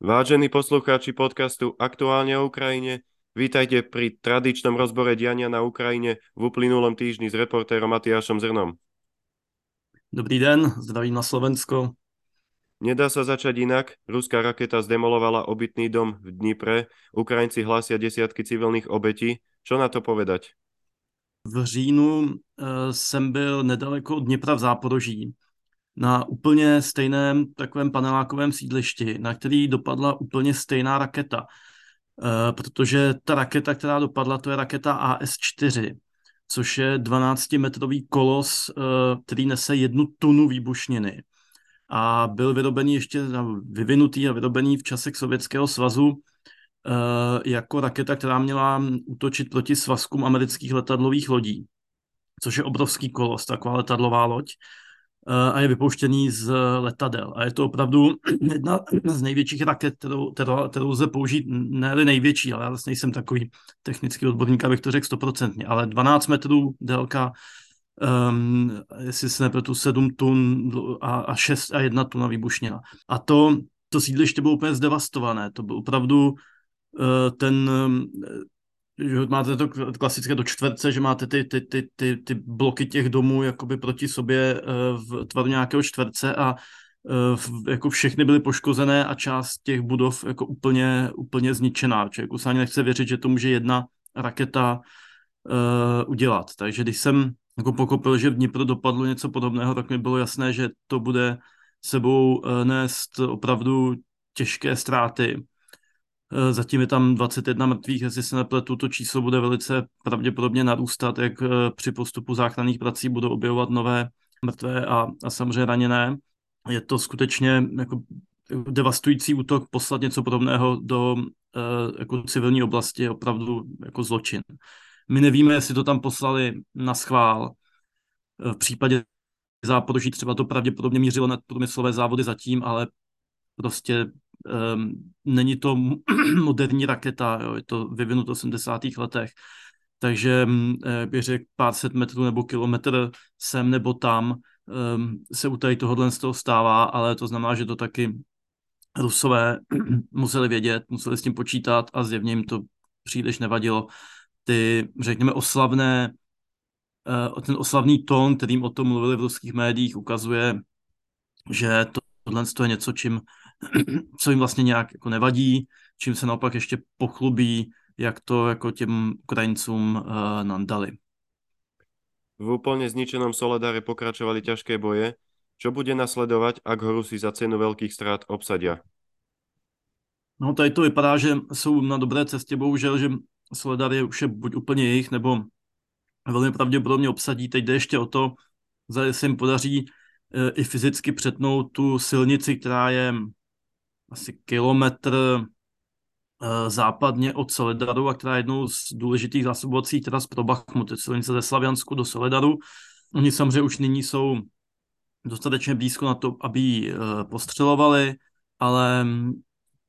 Vážení poslucháči podcastu Aktuálne o Ukrajine, vítajte pri tradičnom rozbore diania na Ukrajine v uplynulom týždni s reportérom Matiášom Zrnom. Dobrý den, zdravím na Slovensko. Nedá sa začať inak. Ruská raketa zdemolovala obytný dom v Dnipre. Ukrajinci hlásia desiatky civilných obetí. Čo na to povedať? V říjnu uh, jsem byl nedaleko od Dněpra v Záporoží na úplně stejném takovém panelákovém sídlišti, na který dopadla úplně stejná raketa. E, protože ta raketa, která dopadla, to je raketa AS-4, což je 12-metrový kolos, e, který nese jednu tunu výbušniny. A byl vyrobený ještě, vyvinutý a vyrobený v časech Sovětského svazu e, jako raketa, která měla útočit proti svazkům amerických letadlových lodí, což je obrovský kolos, taková letadlová loď a je vypouštěný z letadel. A je to opravdu jedna z největších raket, kterou, kterou, kterou lze použít, ne největší, ale já vlastně jsem takový technický odborník, abych to řekl stoprocentně, ale 12 metrů délka, um, jestli se nepletu, 7 tun a, a 6 a 1 tuna výbušnina. A to, to sídliště bylo úplně zdevastované. To byl opravdu uh, ten že máte to klasické do čtverce, že máte ty, ty, ty, ty, ty bloky těch domů jakoby proti sobě eh, v tvaru nějakého čtverce a eh, jako všechny byly poškozené a část těch budov jako úplně, úplně zničená. Člověku se ani nechce věřit, že to může jedna raketa uh, udělat. Takže když jsem jako pokopil, že v Dnipro dopadlo něco podobného, tak mi bylo jasné, že to bude sebou nést opravdu těžké ztráty zatím je tam 21 mrtvých, jestli se nepletu, to číslo bude velice pravděpodobně narůstat, jak eh, při postupu záchranných prací budou objevovat nové mrtvé a, a samozřejmě raněné. Je to skutečně jako devastující útok, poslat něco podobného do uh, jako civilní oblasti je opravdu jako zločin. My nevíme, jestli to tam poslali na schvál. V případě záporoží třeba to pravděpodobně mířilo na průmyslové závody zatím, ale prostě um, není to moderní raketa, jo, je to vyvinuto v 80. letech, takže um, bych řekl pár set metrů nebo kilometr sem nebo tam um, se u tady tohohle z toho stává, ale to znamená, že to taky Rusové museli vědět, museli s tím počítat a zjevně jim to příliš nevadilo. Ty, řekněme, oslavné, uh, ten oslavný tón, kterým o tom mluvili v ruských médiích, ukazuje, že to, tohle je něco, čím co jim vlastně nějak jako nevadí, čím se naopak ještě pochlubí, jak to jako těm Ukrajincům uh, nandali. V úplně zničenom Soledare pokračovali ťažké boje. Čo bude nasledovat, ak ho Rusi za cenu velkých ztrát obsadia? No tady to vypadá, že jsou na dobré cestě, bohužel, že Soledar je už je buď úplně jejich, nebo velmi pravděpodobně obsadí. Teď jde ještě o to, zda se jim podaří e, i fyzicky přetnout tu silnici, která je asi kilometr eh, západně od Soledaru a která je jednou z důležitých zásobovacích tras pro Bachmut, silnice ze Slaviansku do Soledaru. Oni samozřejmě už nyní jsou dostatečně blízko na to, aby ji eh, postřelovali, ale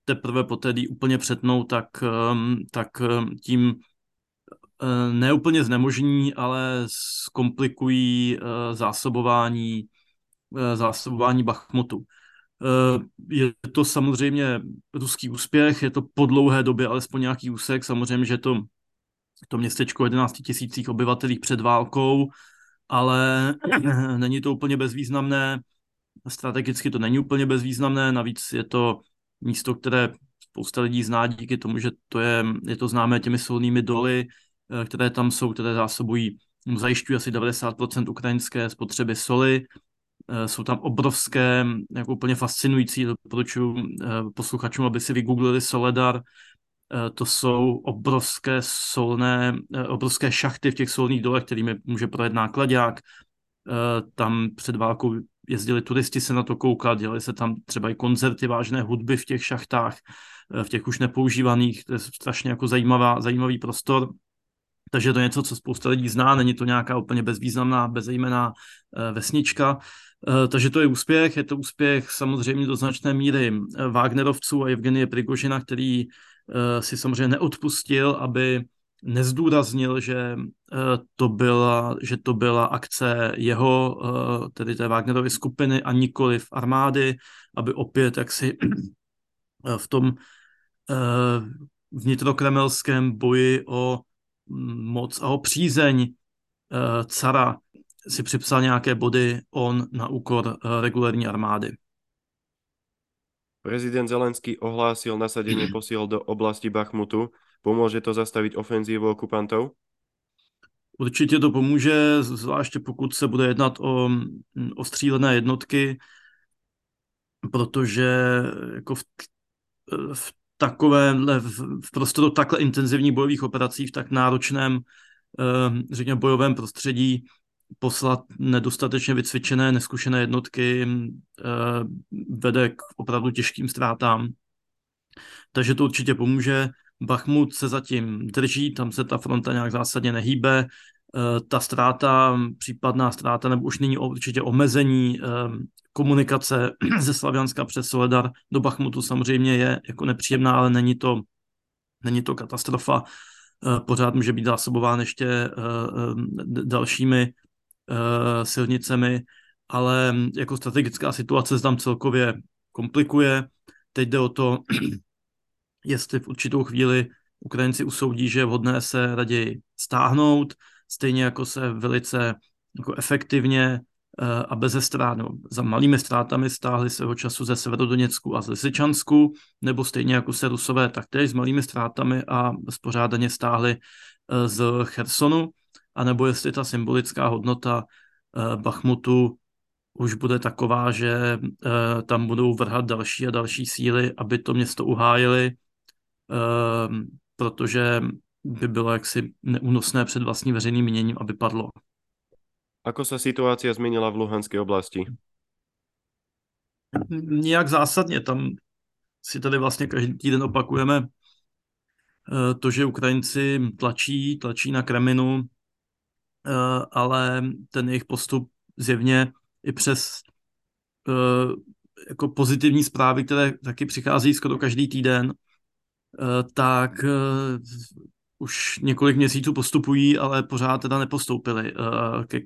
teprve poté, kdy úplně přetnou, tak, ehm, tak ehm, tím eh, neúplně znemožní, ale zkomplikují zásobování, zásobování Bachmutu. Eh, je to samozřejmě ruský úspěch, je to po dlouhé době alespoň nějaký úsek, samozřejmě, že to, to městečko 11 tisících obyvatelích před válkou, ale není to úplně bezvýznamné, strategicky to není úplně bezvýznamné, navíc je to místo, které spousta lidí zná díky tomu, že to je, je to známé těmi solnými doly, eh, které tam jsou, které zásobují, zajišťují asi 90% ukrajinské spotřeby soli, jsou tam obrovské, jako úplně fascinující, doporučuji eh, posluchačům, aby si vygooglili Soledar, eh, to jsou obrovské solné, obrovské šachty v těch solných dolech, kterými může projet nákladák. Tam před válkou jezdili turisti se na to koukat, dělali se tam třeba i koncerty vážné hudby v těch šachtách, v těch už nepoužívaných, to je strašně jako zajímavá, zajímavý prostor. Takže to je něco, co spousta lidí zná, není to nějaká úplně bezvýznamná, bezejmená vesnička. Eh, takže to je úspěch, je to úspěch samozřejmě do značné míry eh, Wagnerovců a Evgenie Prigožina, který eh, si samozřejmě neodpustil, aby nezdůraznil, že to byla, že to byla akce jeho, tedy té Wagnerovy skupiny a nikoli v armády, aby opět jaksi v tom vnitrokremelském boji o mm, moc a o přízeň cara si připsal nějaké body on na úkor regulární armády. Prezident Zelenský ohlásil nasadenie posiel do oblasti Bachmutu. Pomôže to zastavit ofenzívu okupantov? Určitě to pomůže, zvláště pokud se bude jednat o, o střílené jednotky, protože jako v, v takovém, v, v prostoru takhle intenzivních bojových operací, v tak náročném, eh, řekněme, bojovém prostředí, poslat nedostatečně vycvičené, neskušené jednotky eh, vede k opravdu těžkým ztrátám. Takže to určitě pomůže. Bachmut se zatím drží, tam se ta fronta nějak zásadně nehýbe. Eh, ta ztráta, případná ztráta, nebo už nyní určitě omezení eh, komunikace ze Slavianska přes Soledar do Bachmutu samozřejmě je jako nepříjemná, ale není to, není to katastrofa. Pořád může být zásobován ještě dalšími uh, silnicemi, ale jako strategická situace se tam celkově komplikuje. Teď jde o to, jestli v určitou chvíli Ukrajinci usoudí, že je vhodné se raději stáhnout, stejně jako se velice jako efektivně uh, a bez ztrát, no, za malými ztrátami stáhli svého času ze Severodoněcku a z Lisičansku, nebo stejně jako se Rusové taktéž s malými ztrátami a spořádaně stáhli uh, z Chersonu anebo jestli ta symbolická hodnota eh, Bachmutu už bude taková, že eh, tam budou vrhat další a další síly, aby to město uhájili, eh, protože by bylo jaksi neúnosné před vlastním veřejným měním, aby padlo. Ako se situace změnila v Luhanské oblasti? Nijak zásadně. Tam si tady vlastně každý týden opakujeme to, že Ukrajinci tlačí, tlačí na Kreminu, Eh, ale ten jejich postup zjevně i přes eh, jako pozitivní zprávy, které taky přichází skoro každý týden, eh, tak už několik měsíců postupují, ale pořád teda nepostoupili k,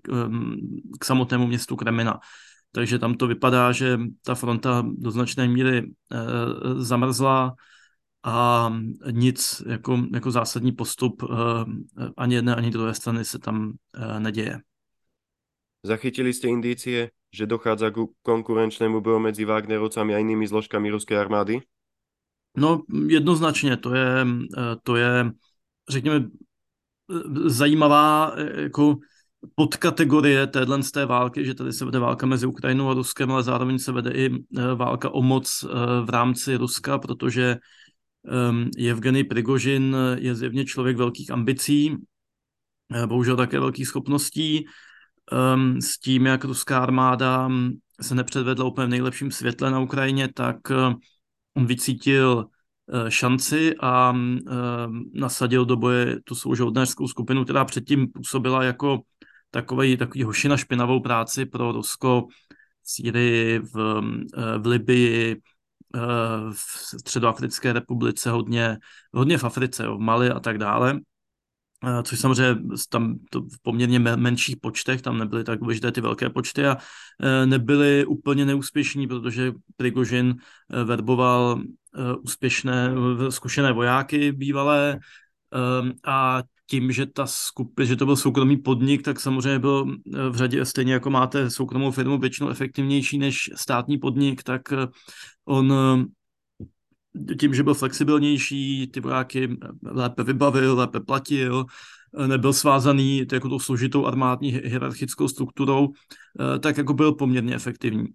k samotnému městu Kremina. Takže tam to vypadá, že ta fronta do značné míry zamrzla, a nic jako, jako zásadní postup eh, ani jedné, ani druhé strany se tam eh, neděje. Zachytili jste indicie, že dochádza k konkurenčnému boju mezi Wagnerovcami a jinými zložkami ruské armády? No jednoznačně, to je, eh, to je řekněme, zajímavá jako podkategorie téhle z té války, že tady se vede válka mezi Ukrajinou a Ruskem, ale zároveň se vede i válka o moc v rámci Ruska, protože Evgeny Prigožin je zjevně člověk velkých ambicí, eh, bohužel také velkých schopností. Um, s tím, jak ruská armáda mm, se nepředvedla úplně v nejlepším světle na Ukrajině, tak uh, on vycítil uh, šanci a uh, nasadil do boje tu svou žoldnéřskou skupinu, která předtím působila jako takový, takový hoši na špinavou práci pro Rusko v Sýrii, v, v Libii, v Středoafrické republice, hodně, hodně v Africe, jo, v Mali a tak dále, což samozřejmě tam to v poměrně menších počtech, tam nebyly tak důležité ty velké počty a e, nebyly úplně neúspěšní, protože Prigožin verboval úspěšné, zkušené vojáky bývalé a tím, že ta skupina, že to byl soukromý podnik, tak samozřejmě byl v řadě, stejně jako máte soukromou firmu většinou efektivnější než státní podnik, tak On eh, tím, že byl flexibilnější, ty vojáky lépe vybavil, lépe platil, eh, nebyl svázaný jako tou složitou armádní hierarchickou strukturou, eh, tak jako byl poměrně efektivní.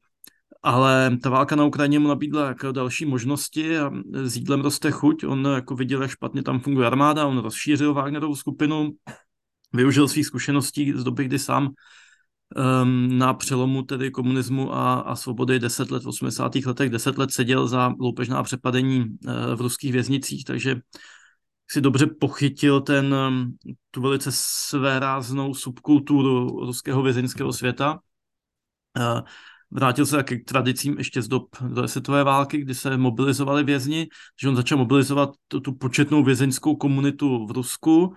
Ale ta válka na Ukrajině mu nabídla jako další možnosti a s jídlem roste chuť. On jako viděl, jak špatně tam funguje armáda, on rozšířil Wagnerovu skupinu, využil svých zkušeností z doby, kdy sám um, na přelomu tedy komunismu a, a svobody 10 let, v 80. letech 10 let seděl za loupežná přepadení uh, v ruských věznicích, takže si dobře pochytil ten, um, tu velice svéráznou subkulturu ruského vězeňského světa. Uh, vrátil se k tradicím ještě z dob druhé světové války, kdy se mobilizovali vězni, že on začal mobilizovat tu, tu početnou vězeňskou komunitu v Rusku,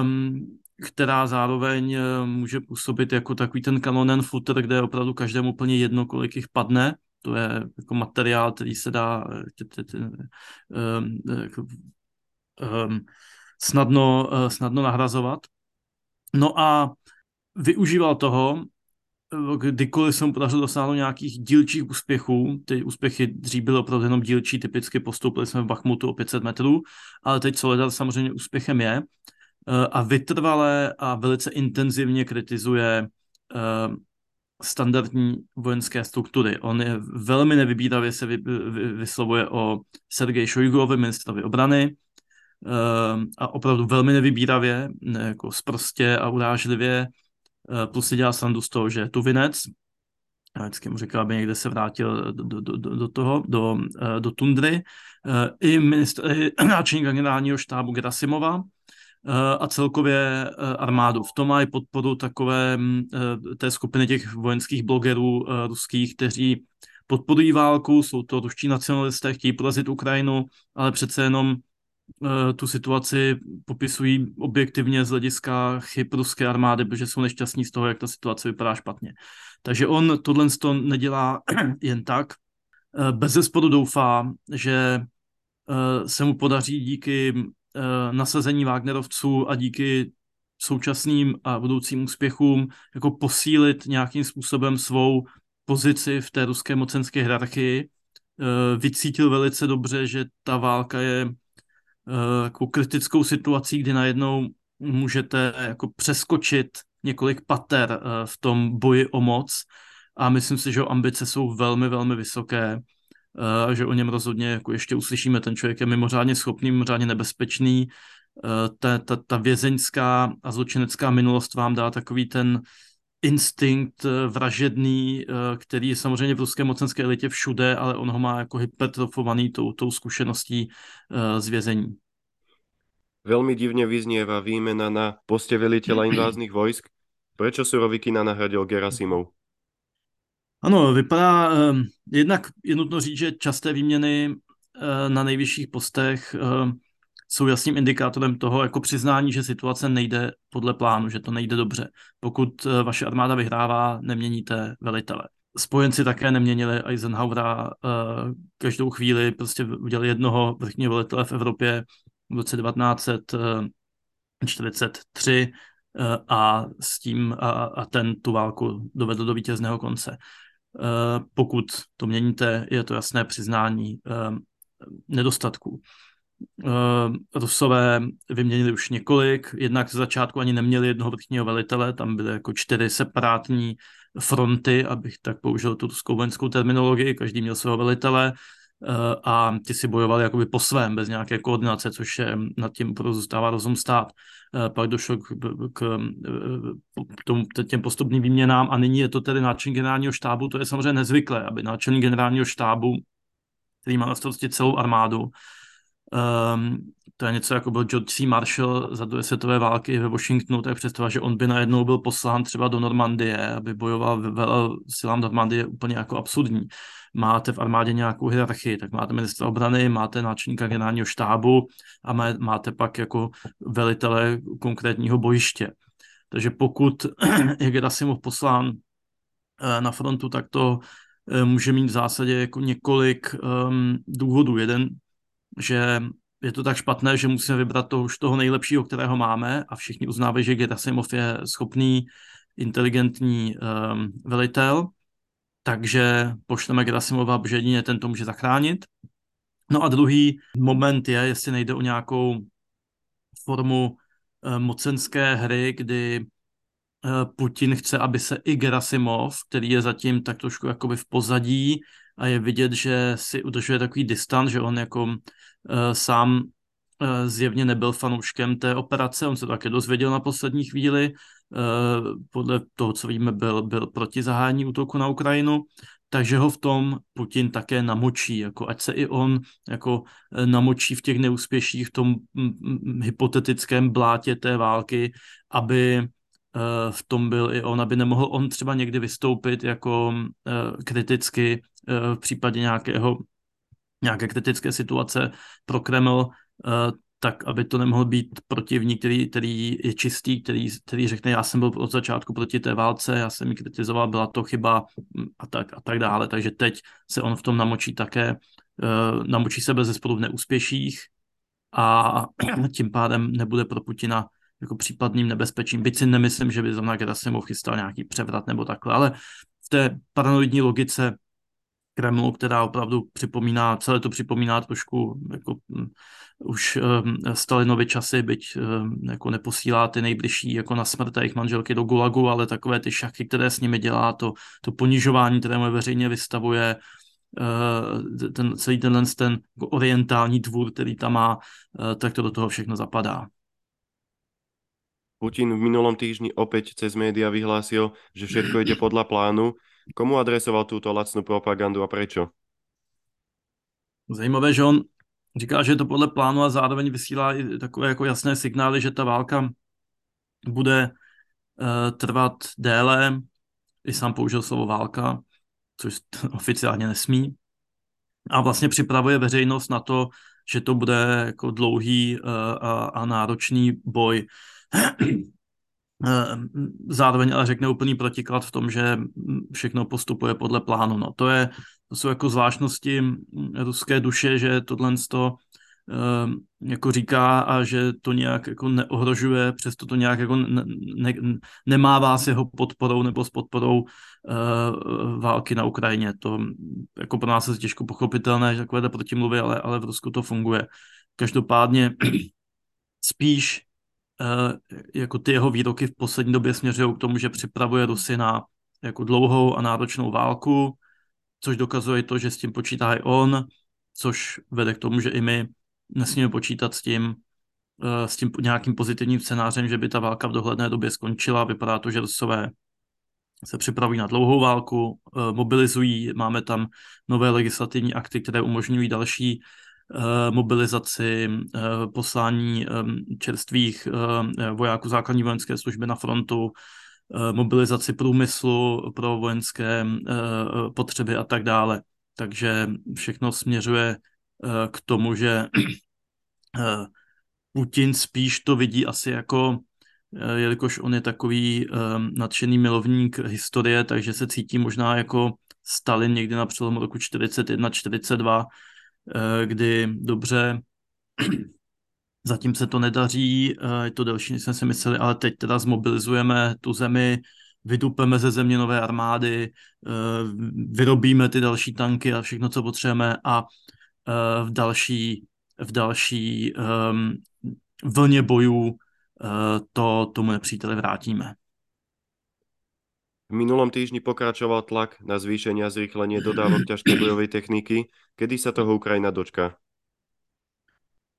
um, která zároveň eh, může působit jako takový ten kanonen footer, kde je opravdu každému úplně jedno, kolik jich padne. to je jako materiál, který se dá jako, snadno, snadno nahrazovat. No a využíval toho, kdykoliv jsem podařil dosáhnout nějakých dílčích úspěchů, ty úspěchy dřív byly opravdu jenom dílčí, typicky postoupili jsme v Bachmutu o 500 metrů, ale teď Soledar samozřejmě úspěchem je eh, a vytrvalé a velice intenzivně kritizuje eh, standardní vojenské struktury. On je velmi nevybíravě se vy, vy, vyslovuje o Sergeji Šojgulovi, ministrovi obrany, eh, a opravdu velmi nevybíravě, jako sprostě a urážlivě Eh, plus si dělal srandu z toho, že je tuvinec. A vždycky mu říkal, aby někde se vrátil do, do, do, toho, do, eh, do tundry. Eh, I, ministr, i náčelník generálního štábu Grasimova a celkově armádu. V tom mají podporu takové mm, té skupiny těch vojenských blogerů ruských, kteří podporují válku, jsou to ruští nacionalisté, chtějí porazit Ukrajinu, ale přece jenom Eh, tu situaci popisují objektivně z hlediska chyb ruské armády, protože jsou nešťastní z toho, jak ta situace vypadá špatně. Takže on tohle to nedělá jen tak. Eh, bez zesporu doufá, že eh, se mu podaří díky nasazení Wagnerovců a díky současným a budoucím úspěchům jako posílit nějakým způsobem svou pozici v té ruské mocenské hierarchii. Vycítil velice dobře, že ta válka je jako kritickou situací, kdy najednou můžete jako přeskočit několik pater eh, v tom boji o moc a myslím si, že ambice jsou velmi, velmi vysoké a že o něm rozhodně jako ještě uslyšíme. Ten člověk je mimořádně schopný, mimořádně nebezpečný. Ta, ta, ta vězeňská a zločinecká minulost vám dá takový ten instinkt vražedný, který je samozřejmě v ruské mocenské elitě všude, ale on ho má jako hypertrofovaný tou, tou zkušeností z vězení. Veľmi divne vyznieva výmena na poste veliteľa inváznych vojsk. Prečo Surovikina nahradil Gerasimov? Ano, vypadá, eh, jednak je nutno říct, že časté výměny eh, na nejvyšších postech eh, jsou jasným indikátorem toho, jako přiznání, že situace nejde podle plánu, že to nejde dobře. Pokud vaše armáda vyhrává, neměníte velitele. Spojenci také neměnili Eisenhowera každou chvíli, prostě udělali jednoho vrchního velitele v Evropě, v roce 1943 eh, a s tím a, a ten tu válku dovedl do vítězného konce. Eh, pokud to měníte, je to jasné přiznání eh, nedostatků. Rusové vyměnili už několik, jednak z začátku ani neměli jednoho vrchního velitele, tam byly jako čtyři separátní fronty, abych tak použil tu ruskou vojenskou terminologii, každý měl svého velitele, Eh, a ty si bojovali jakoby po svém, bez nějaké koordinace, což je, nad tím zůstává rozum stát. Eh, pak došlo k, k, k tomu, těm postupným výměnám a nyní je to tedy náčelník generálního štábu, to je samozřejmě nezvyklé, aby náčelník generálního štábu, který má na starosti celou armádu, um, to je něco jako byl George C. Marshall za druhé světové války ve Washingtonu, tak představa, že on by najednou byl poslán třeba do Normandie, aby bojoval ve silám Normandie, úplně jako absurdní máte v armádě nějakou hierarchii, tak máte ministra obrany, máte náčelníka generálního štábu a máte pak jako velitele konkrétního bojiště. Takže pokud je Gerasimov poslán eh, na frontu, tak to eh, může mít v zásadě jako několik um, důvodů. Jeden, že je to tak špatné, že musíme vybrat toho, už toho nejlepšího, kterého máme a všichni uznávají, že Gerasimov je schopný, inteligentní um, velitel takže pošleme Gerasimova, protože jedině ten to může zachránit. No a druhý moment je, jestli nejde o nějakou formu eh, mocenské hry, kdy eh, Putin chce, aby se i Gerasimov, který je zatím tak trošku jakoby v pozadí a je vidět, že si udržuje takový distant, že on jako eh, sám zjevně nebyl fanouškem té operace, on se také dozvěděl na poslední chvíli, podle toho, co víme, byl, byl proti zahájení útoku na Ukrajinu, takže ho v tom Putin také namočí, jako ať se i on jako eh, namočí v těch neúspěších, v tom mm, mm, hypotetickém blátě té války, aby eh, v tom byl i on, aby nemohl on třeba někdy vystoupit jako kriticky v případě nějakého, nějaké kritické situace pro Kreml, tak aby to nemohl být protivník, který, který je čistý, který, který řekne, já jsem byl od začátku proti té válce, já jsem ji kritizoval, byla to chyba a tak, a tak dále. Takže teď se on v tom namočí také, uh, namočí sebe ze spodu v neúspěších a tím pádem nebude pro Putina jako případným nebezpečím. Byť si nemyslím, že by zrovna Gerasimov chystal nějaký převrat nebo takhle, ale v té paranoidní logice Kremlu, která opravdu připomíná, celé to připomíná trošku jako um, už um, Stalinovi časy, byť um, jako neposílá ty nejbližší jako na smrt jejich manželky do Gulagu, ale takové ty šachy, které s nimi dělá, to, to ponižování, které mu veřejně vystavuje, uh, ten, celý tenhle ten jako orientální dvůr, který tam má, uh, tak to do toho všechno zapadá. Putin v minulom týždni opäť cez média vyhlásil, že všetko ide podľa plánu. Komu adresoval túto lacnú propagandu a prečo? Zajímavé, že on říká, že je to podle plánu a zároveň vysílá i takové jako jasné signály, že ta válka bude uh, trvat déle. I sám použil slovo válka, což oficiálně nesmí. A vlastně připravuje veřejnost na to, že to bude jako dlouhý uh, a, a náročný boj. Eh, zároveň ale řekne úplný protiklad v tom, že všechno postupuje podle plánu. No, to, je, to jsou jako zvláštnosti ruské duše, že tohle to uh, jako říká a že to nějak jako neohrožuje, přesto to nějak jako ne, ne, nemává s jeho podporou nebo s podporou uh, války na Ukrajině. To jako pro nás je těžko pochopitelné, že takové protimluvy, ale, ale v Rusku to funguje. Každopádně spíš Eh, jako ty jeho výroky v poslední době směřují k tomu, že připravuje Rusy na jako dlouhou a náročnou válku, což dokazuje to, že s tím počítá i on, což vede k tomu, že i my nesmíme počítat s tím, eh, s tím nějakým pozitivním scénářem, že by ta válka v dohledné době skončila. Vypadá to, že Rusové se připravují na dlouhou válku, eh, mobilizují, máme tam nové legislativní akty, které umožňují další Eh, mobilizaci, eh, poslání eh, čerstvých vojáků základní vojenské služby na frontu, mobilizaci průmyslu pro vojenské potřeby a tak dále. Takže všechno směřuje k tomu, že Putin spíš to vidí asi jako, jelikož on je takový nadšený milovník historie, takže se cítí možná jako Stalin někdy na přelomu roku 41-42, Eh, kdy dobře, zatím se to nedaří, eh, je to delší, než jsme si mysleli, ale teď teda zmobilizujeme tu zemi, vydupeme ze země nové armády, eh, vyrobíme ty další tanky a všechno, co potřebujeme a v další, v další ehm, vlně bojů to tomu nepříteli vrátíme. V minulom týždni pokračoval tlak na zvýšenie a zrýchlenie dodávok ťažkej bojovej techniky. Kedy sa toho Ukrajina dočká?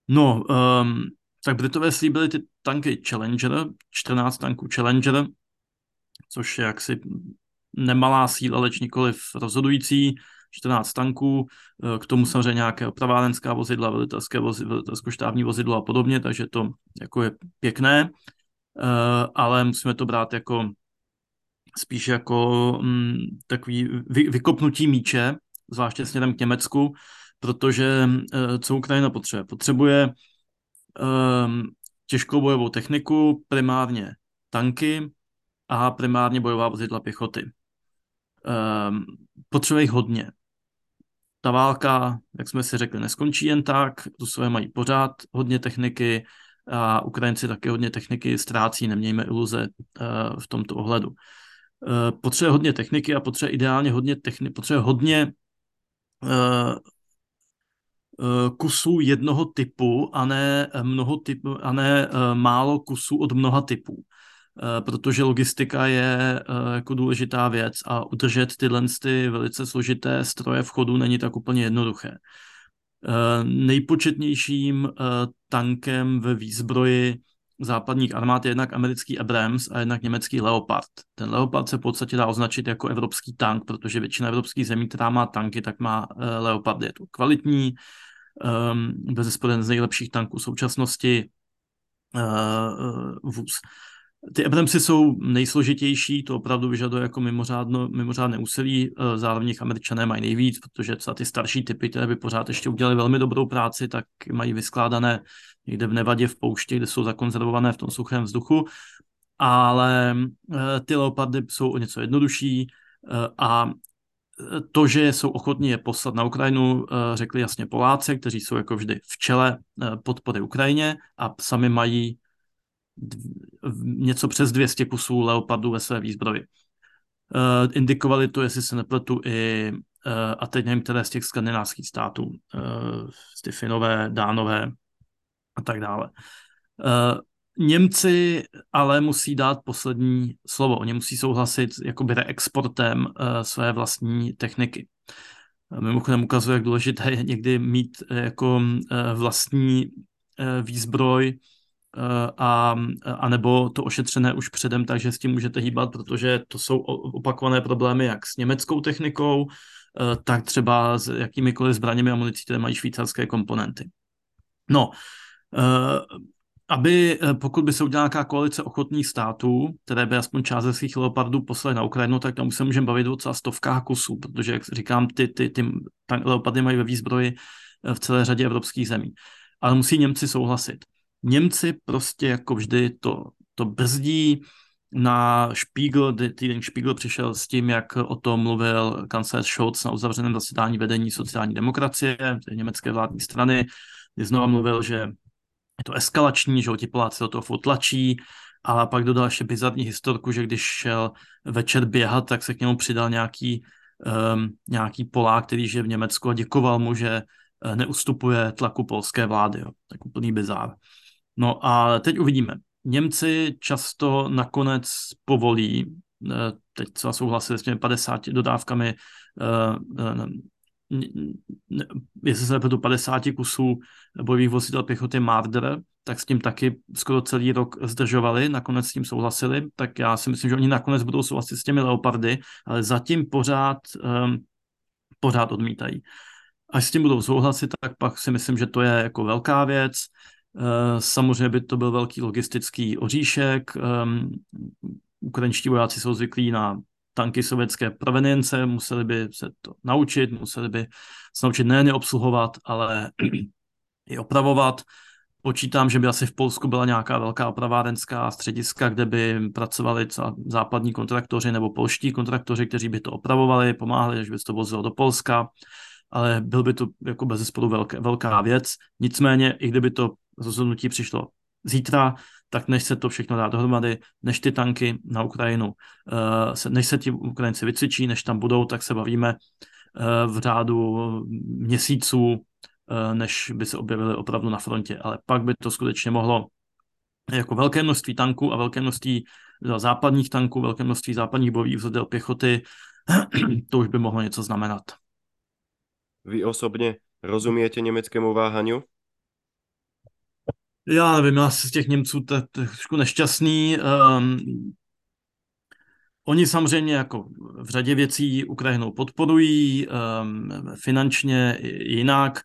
No, um, tak Britové slíbili ty tanky Challenger, 14 tanků Challenger, což je jaksi nemalá síla, leč nikoliv rozhodující. 14 tanků, eh, k tomu samozřejmě nějaké opravárenská vozidla, velitelské vozidlo, velitelsko-štábní vozidlo a podobně, takže to jako je pěkné, eh, ale musíme to brát jako spíš jako mm, takový vy, vykopnutí míče, zvláště směrem k Německu, protože uh, co Ukrajina potřebuje? Potřebuje um, těžkou bojovou techniku, primárně tanky a primárně bojová vozidla pěchoty. Um, potřebuje jich hodně. Ta válka, jak jsme si řekli, neskončí jen tak, Rusové mají pořád hodně techniky a Ukrajinci také hodně techniky ztrácí, nemějme iluze uh, v tomto ohledu. Eh, potřebuje hodně techniky a potřebuje ideálně hodně techniky, potřebuje hodně uh, kusů jednoho typu a ne mnoho typu, a ne málo kusů od mnoha typů. Protože logistika je jako důležitá věc a udržet tyhle ty velice složité stroje v chodu není tak úplně jednoduché. Nejpočetnějším tankem ve výzbroji západních armád je jednak americký Abrams a jednak německý Leopard. Ten Leopard se v podstatě dá označit jako evropský tank, protože většina evropských zemí, která má tanky, tak má uh, Leopard. Je to kvalitní, um, bez z nejlepších tanků současnosti uh, vůz. Ty Abramsy jsou nejsložitější, to opravdu vyžaduje jako mimořádno, mimořádné úsilí, eh, zároveň jich američané mají nejvíc, protože třeba ty starší typy, které by pořád ještě udělali velmi dobrou práci, tak mají vyskládané někde v Nevadě v poušti, kde jsou zakonzervované v tom suchém vzduchu, ale eh, ty leopardy jsou o něco jednodušší eh, a to, že jsou ochotní je poslat na Ukrajinu, řekli jasně Poláci, kteří jsou jako vždy v čele podpory Ukrajině a sami mají něco přes 200 kusů leopardů ve své výzbroji. Uh, indikovali to, jestli se nepletu, i uh, a teď nevím, které z těch skandinávských států, uh, ty Finové, Dánové a tak dále. Uh, Němci ale musí dát poslední slovo. Oni musí souhlasit jakoby reexportem uh, své vlastní techniky. Mimochodem ukazuje, jak důležité je někdy mít jako vlastní výzbroj, a, a nebo to ošetřené už předem, takže s tím můžete hýbat, protože to jsou opakované problémy jak s německou technikou, eh, tak třeba s jakýmikoliv zbraněmi a municí, které mají švýcarské komponenty. No, eh, aby pokud by se udělala nějaká koalice ochotných států, které by aspoň část ze svých leopardů poslali na Ukrajinu, tak tam se můžeme bavit o celá stovkách kusů, protože, jak říkám, ty, ty, ty leopardy mají ve výzbroji v celé řadě evropských zemí. Ale musí Němci souhlasit. Němci prostě jako vždy to, to brzdí. Na Spiegel, týden Spiegel přišel s tím, jak o tom mluvil kancléř Scholz na uzavřeném zasedání vedení sociální demokracie, německé vládní strany, kdy znova mluvil, že je to eskalační, že ti Poláci do toho tlačí, ale pak dodal ještě bizarní historku, že když šel večer běhat, tak se k němu přidal nějaký, um, nějaký Polák, který žije v Německu a děkoval mu, že eh, neustupuje tlaku polské vlády. Jo. Tak úplný bizár. No a teď uvidíme. Němci často nakonec povolí, eh, teď co souhlasili s těmi 50 dodávkami, eh, eh, jestli se nepletu 50 kusů bojových vozidel pěchoty Marder, tak s tím taky skoro celý rok zdržovali, nakonec s tím souhlasili, tak já si myslím, že oni nakonec budou souhlasit s těmi Leopardy, ale zatím pořád, um, pořád odmítají. Až s tím budou souhlasit, tak pak si myslím, že to je jako velká věc. Eh, samozřejmě by to byl velký logistický oříšek. Ukrajinští vojáci jsou zvyklí na tanky sovětské provenience, museli by se to naučit, museli by se naučit nejen obsluhovat, ale i opravovat. Počítám, že by asi v Polsku byla nějaká velká opravárenská střediska, kde by pracovali západní kontraktoři nebo polští kontraktoři, kteří by to opravovali, pomáhali, že by se to vozilo do Polska, ale byl by to jako bez velká, velká věc. Nicméně, i kdyby to rozhodnutí přišlo zítra, tak než se to všechno dá dohromady, než ty tanky na Ukrajinu, eh, než se ti Ukrajinci vycvičí, než tam budou, tak se bavíme eh, v řádu měsíců, eh, než by se objevili opravdu na frontě. Ale pak by to skutečně mohlo jako velké množství tanků a velké množství západních tanků, velké množství západních bojových vozidel pěchoty, to už by mohlo něco znamenat. Vy osobně rozumíte německému váhaniu? Já nevím, já z těch Němců to trošku nešťastný. Um, oni samozřejmě jako v řadě věcí Ukrajinu podporují, um, finančně jinak.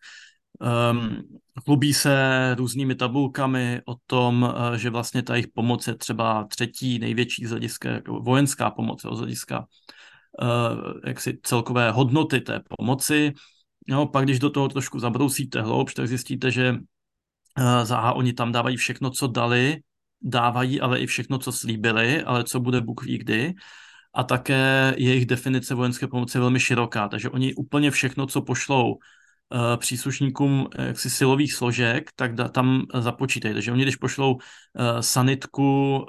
Um, chlubí se různými tabulkami o tom, uh, že vlastně ta jejich pomoc je třeba třetí největší z hlediska, jako vojenská pomoc, z hlediska uh, jaksi celkové hodnoty té pomoci. No, pak když do toho trošku zabrousíte hloubš, tak zjistíte, že Eh, za oni tam dávají všechno, co dali, dávají ale i všechno, co slíbili, ale co bude Bůh ví kdy. A také jejich definice vojenské pomoci je velmi široká, takže oni úplně všechno, co pošlou uh, příslušníkům jaksi silových složek, tak da, tam započítají. Takže oni, když pošlou sanitku,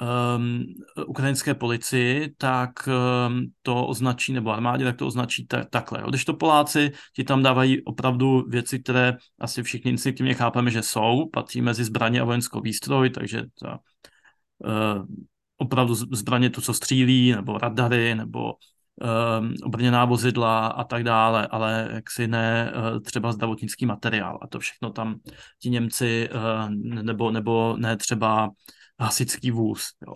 um, ukrajinské policii, tak um, to označí, nebo armádě, tak to označí ta, takhle. Když to Poláci, ti tam dávají opravdu věci, které asi všichni instinktivně chápeme, že jsou, patří mezi zbraně a vojenskou výstroj, takže ta, uh, opravdu zbraně to, co střílí, nebo radary, nebo um, obrněná vozidla a tak dále, ale jaksi ne uh, třeba zdravotnický materiál a to všechno tam ti Němci uh, nebo, nebo ne třeba hasičský vůz. Jo.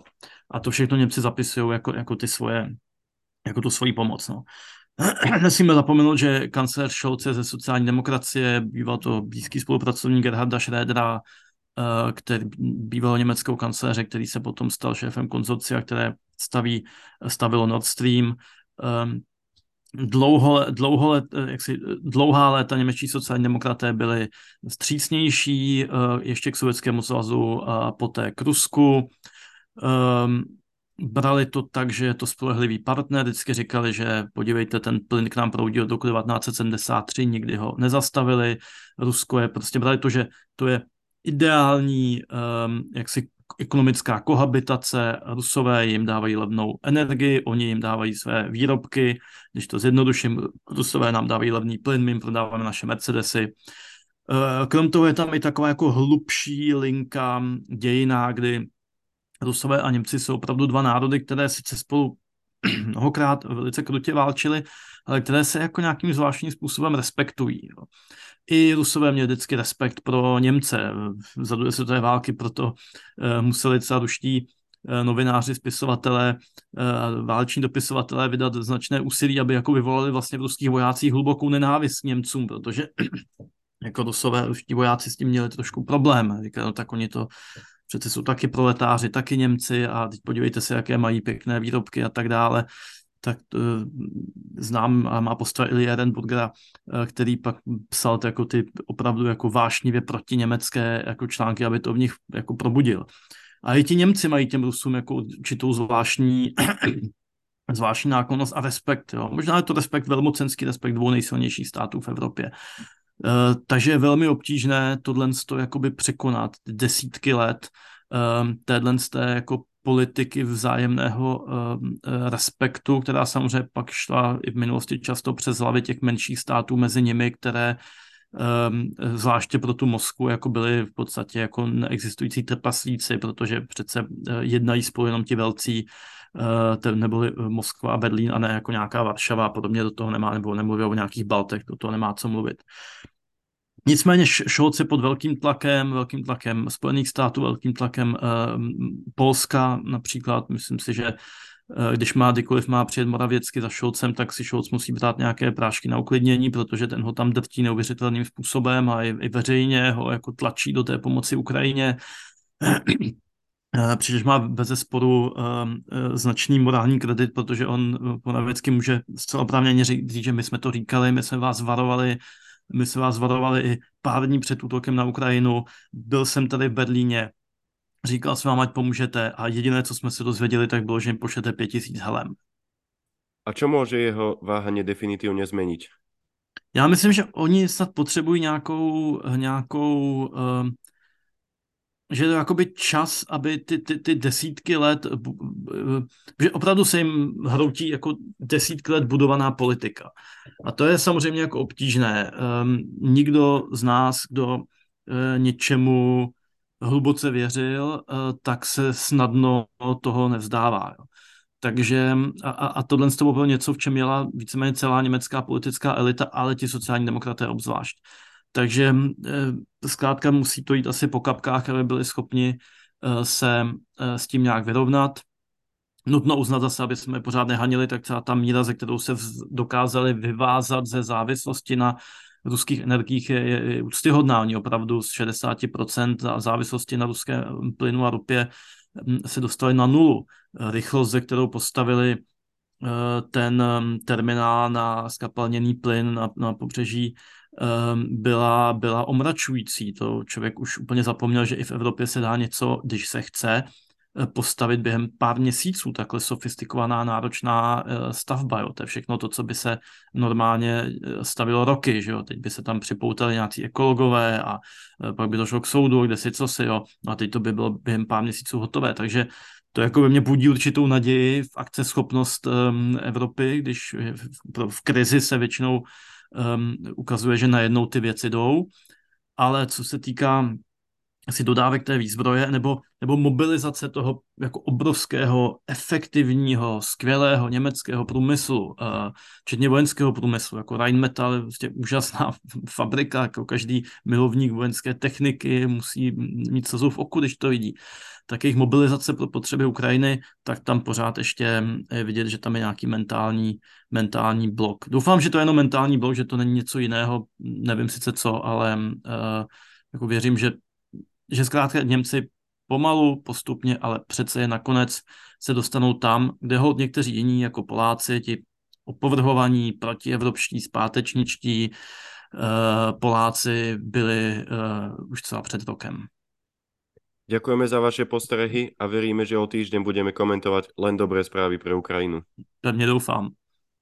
A to všechno Němci zapisují jako, jako, ty svoje, jako tu svoji pomoc. No. Nesmíme zapomenout, že kancléř Scholz ze sociální demokracie, býval to blízký spolupracovník Gerharda Schrödera, který, bývalého německého kancléře, který se potom stal šéfem konzorcia, které staví, stavilo Nord Stream. Ehm, dlouho, dlouho let, jak si, dlouhá léta němečtí sociální demokraté byli střícnější ještě k Sovětskému svazu a poté k Rusku. Um, brali to tak, že je to spolehlivý partner, vždycky říkali, že podívejte, ten plyn k nám proudil od roku 1973, nikdy ho nezastavili, Rusko je prostě brali to, že to je ideální um, jaksi ekonomická kohabitace, Rusové jim dávají levnou energii, oni jim dávají své výrobky, když to zjednoduším, Rusové nám dávají levný plyn, my jim prodáváme naše Mercedesy. Uh, krom toho je tam i taková jako hlubší linka dějiná, kdy Rusové a Němci jsou opravdu dva národy, které sice spolu mnohokrát velice krutě válčili, ale které se jako nějakým zvláštním způsobem respektují. Jo. I Rusové měli vždycky respekt pro Němce. Za druhé světové války proto uh, museli třeba ruští uh, novináři, spisovatelé, uh, váleční dopisovatelé vydat značné úsilí, aby jako vyvolali vlastně v ruských vojácích hlubokou nenávist k Němcům, protože jako Rusové, ruští vojáci s tím měli trošku problém. Říkali, no tak oni to přece jsou taky proletáři, taky Němci a teď podívejte se, jaké mají pěkné výrobky a tak dále. Tak uh, znám a má postava Ilya Ehrenburgera, uh, který pak psal jako ty opravdu jako vášnivě proti německé jako články, aby to v nich jako probudil. A i ti Němci mají těm Rusům jako určitou zvláštní zvláštní náklonost a respekt. Jo. Možná je to respekt, velmocenský respekt dvou nejsilnějších států v Evropě. Uh, takže je velmi obtížné tohle jakoby překonat desítky let uh, téhle jako politiky vzájemného uh, respektu, která samozřejmě pak šla i v minulosti často přes hlavy těch menších států mezi nimi, které um, zvláště pro tu Moskvu jako byly v podstatě jako neexistující trpaslíci, protože přece jednají spolu jenom ti velcí, uh, neboli Moskva a Berlín a ne jako nějaká Varšava a podobně do toho nemá, nebo nemluví o nějakých Baltech, do toho nemá co mluvit. Nicméně Scholz je pod velkým tlakem, velkým tlakem Spojených států, velkým tlakem uh, Polska například. Myslím si, že uh, když má kdykoliv má přijet Moravěcky za Scholzem, tak si Scholz musí brát nějaké prášky na uklidnění, protože ten ho tam drtí neuvěřitelným způsobem a i, i veřejně ho jako tlačí do té pomoci Ukrajině. Přičemž má bez sporu uh, značný morální kredit, protože on Moravěcky může zcela oprávněně říct, že my jsme to říkali, my jsme vás varovali, my jsme vás varovali i pár dní před útokem na Ukrajinu. Byl jsem tady v Berlíně, říkal jsem vám, ať pomůžete a jediné, co jsme se dozvěděli, tak bylo, že jim pošlete pět tisíc helem. A co může jeho váhanie definitivně změnit? Já myslím, že oni snad potřebují nějakou, nějakou uh, že je to jakoby čas, aby ty, ty, ty desítky let, že opravdu se jim hroutí jako desítky let budovaná politika. A to je samozřejmě jako obtížné. Um, nikdo z nás, kdo uh, něčemu hluboce věřil, uh, tak se snadno toho nevzdává. Takže a, a tohle z toho bylo něco, v čem měla víceméně celá německá politická elita, ale ti sociální demokraté obzvlášť. Takže eh, zkrátka musí to jít asi po kapkách, aby byli schopni eh, se eh, s tím nějak vyrovnat. Nutno uznat zase, aby jsme pořád nehanili, tak celá ta míra, ze kterou se dokázali vyvázat ze závislosti na ruských energiích je, je, úctyhodná. Oni opravdu z 60% závislosti na ruské plynu a ropě hm, se dostali na nulu. Rychlost, ze kterou postavili ten hm, terminál na skapalněný plyn na, na pobřeží byla, byla omračující. To člověk už úplně zapomněl, že i v Evropě se dá něco, když se chce, eh, postavit během pár měsíců takhle sofistikovaná náročná eh, stavba. Jo. To je všechno to, co by se normálně eh, stavilo roky. Že jo. Teď by se tam připoutali nějací ekologové a pak by došlo k soudu, kde si co si. Jo. A teď to by bylo během pár měsíců hotové. Takže to jako ve mně budí určitou naději v akceschopnost um, Evropy, když v, v krizi se většinou um, ukazuje, že najednou ty věci jdou, ale co se týká asi dodávek té výzbroje nebo, nebo mobilizace toho jako obrovského, efektivního, skvělého německého průmyslu, uh, včetně vojenského průmyslu, jako Rheinmetall je vlastně úžasná fabrika, jako každý milovník vojenské techniky musí mít slzu v oku, když to vidí tak jejich mobilizace pro potřeby Ukrajiny, tak tam pořád ještě je vidět, že tam je nějaký mentální, mentální blok. Doufám, že to je jenom mentální blok, že to není něco jiného, nevím sice co, ale uh, jako věřím, že že zkrátka Němci pomalu, postupně, ale přece je nakonec se dostanou tam, kde ho někteří jiní, jako Poláci, ti opovrhovaní, protievropští, zpátečničtí uh, Poláci byli uh, už celá před rokem. Ďakujeme za vaše postrehy a veríme, že o týždeň budeme komentovať len dobré správy pre Ukrajinu. Pevně doufám.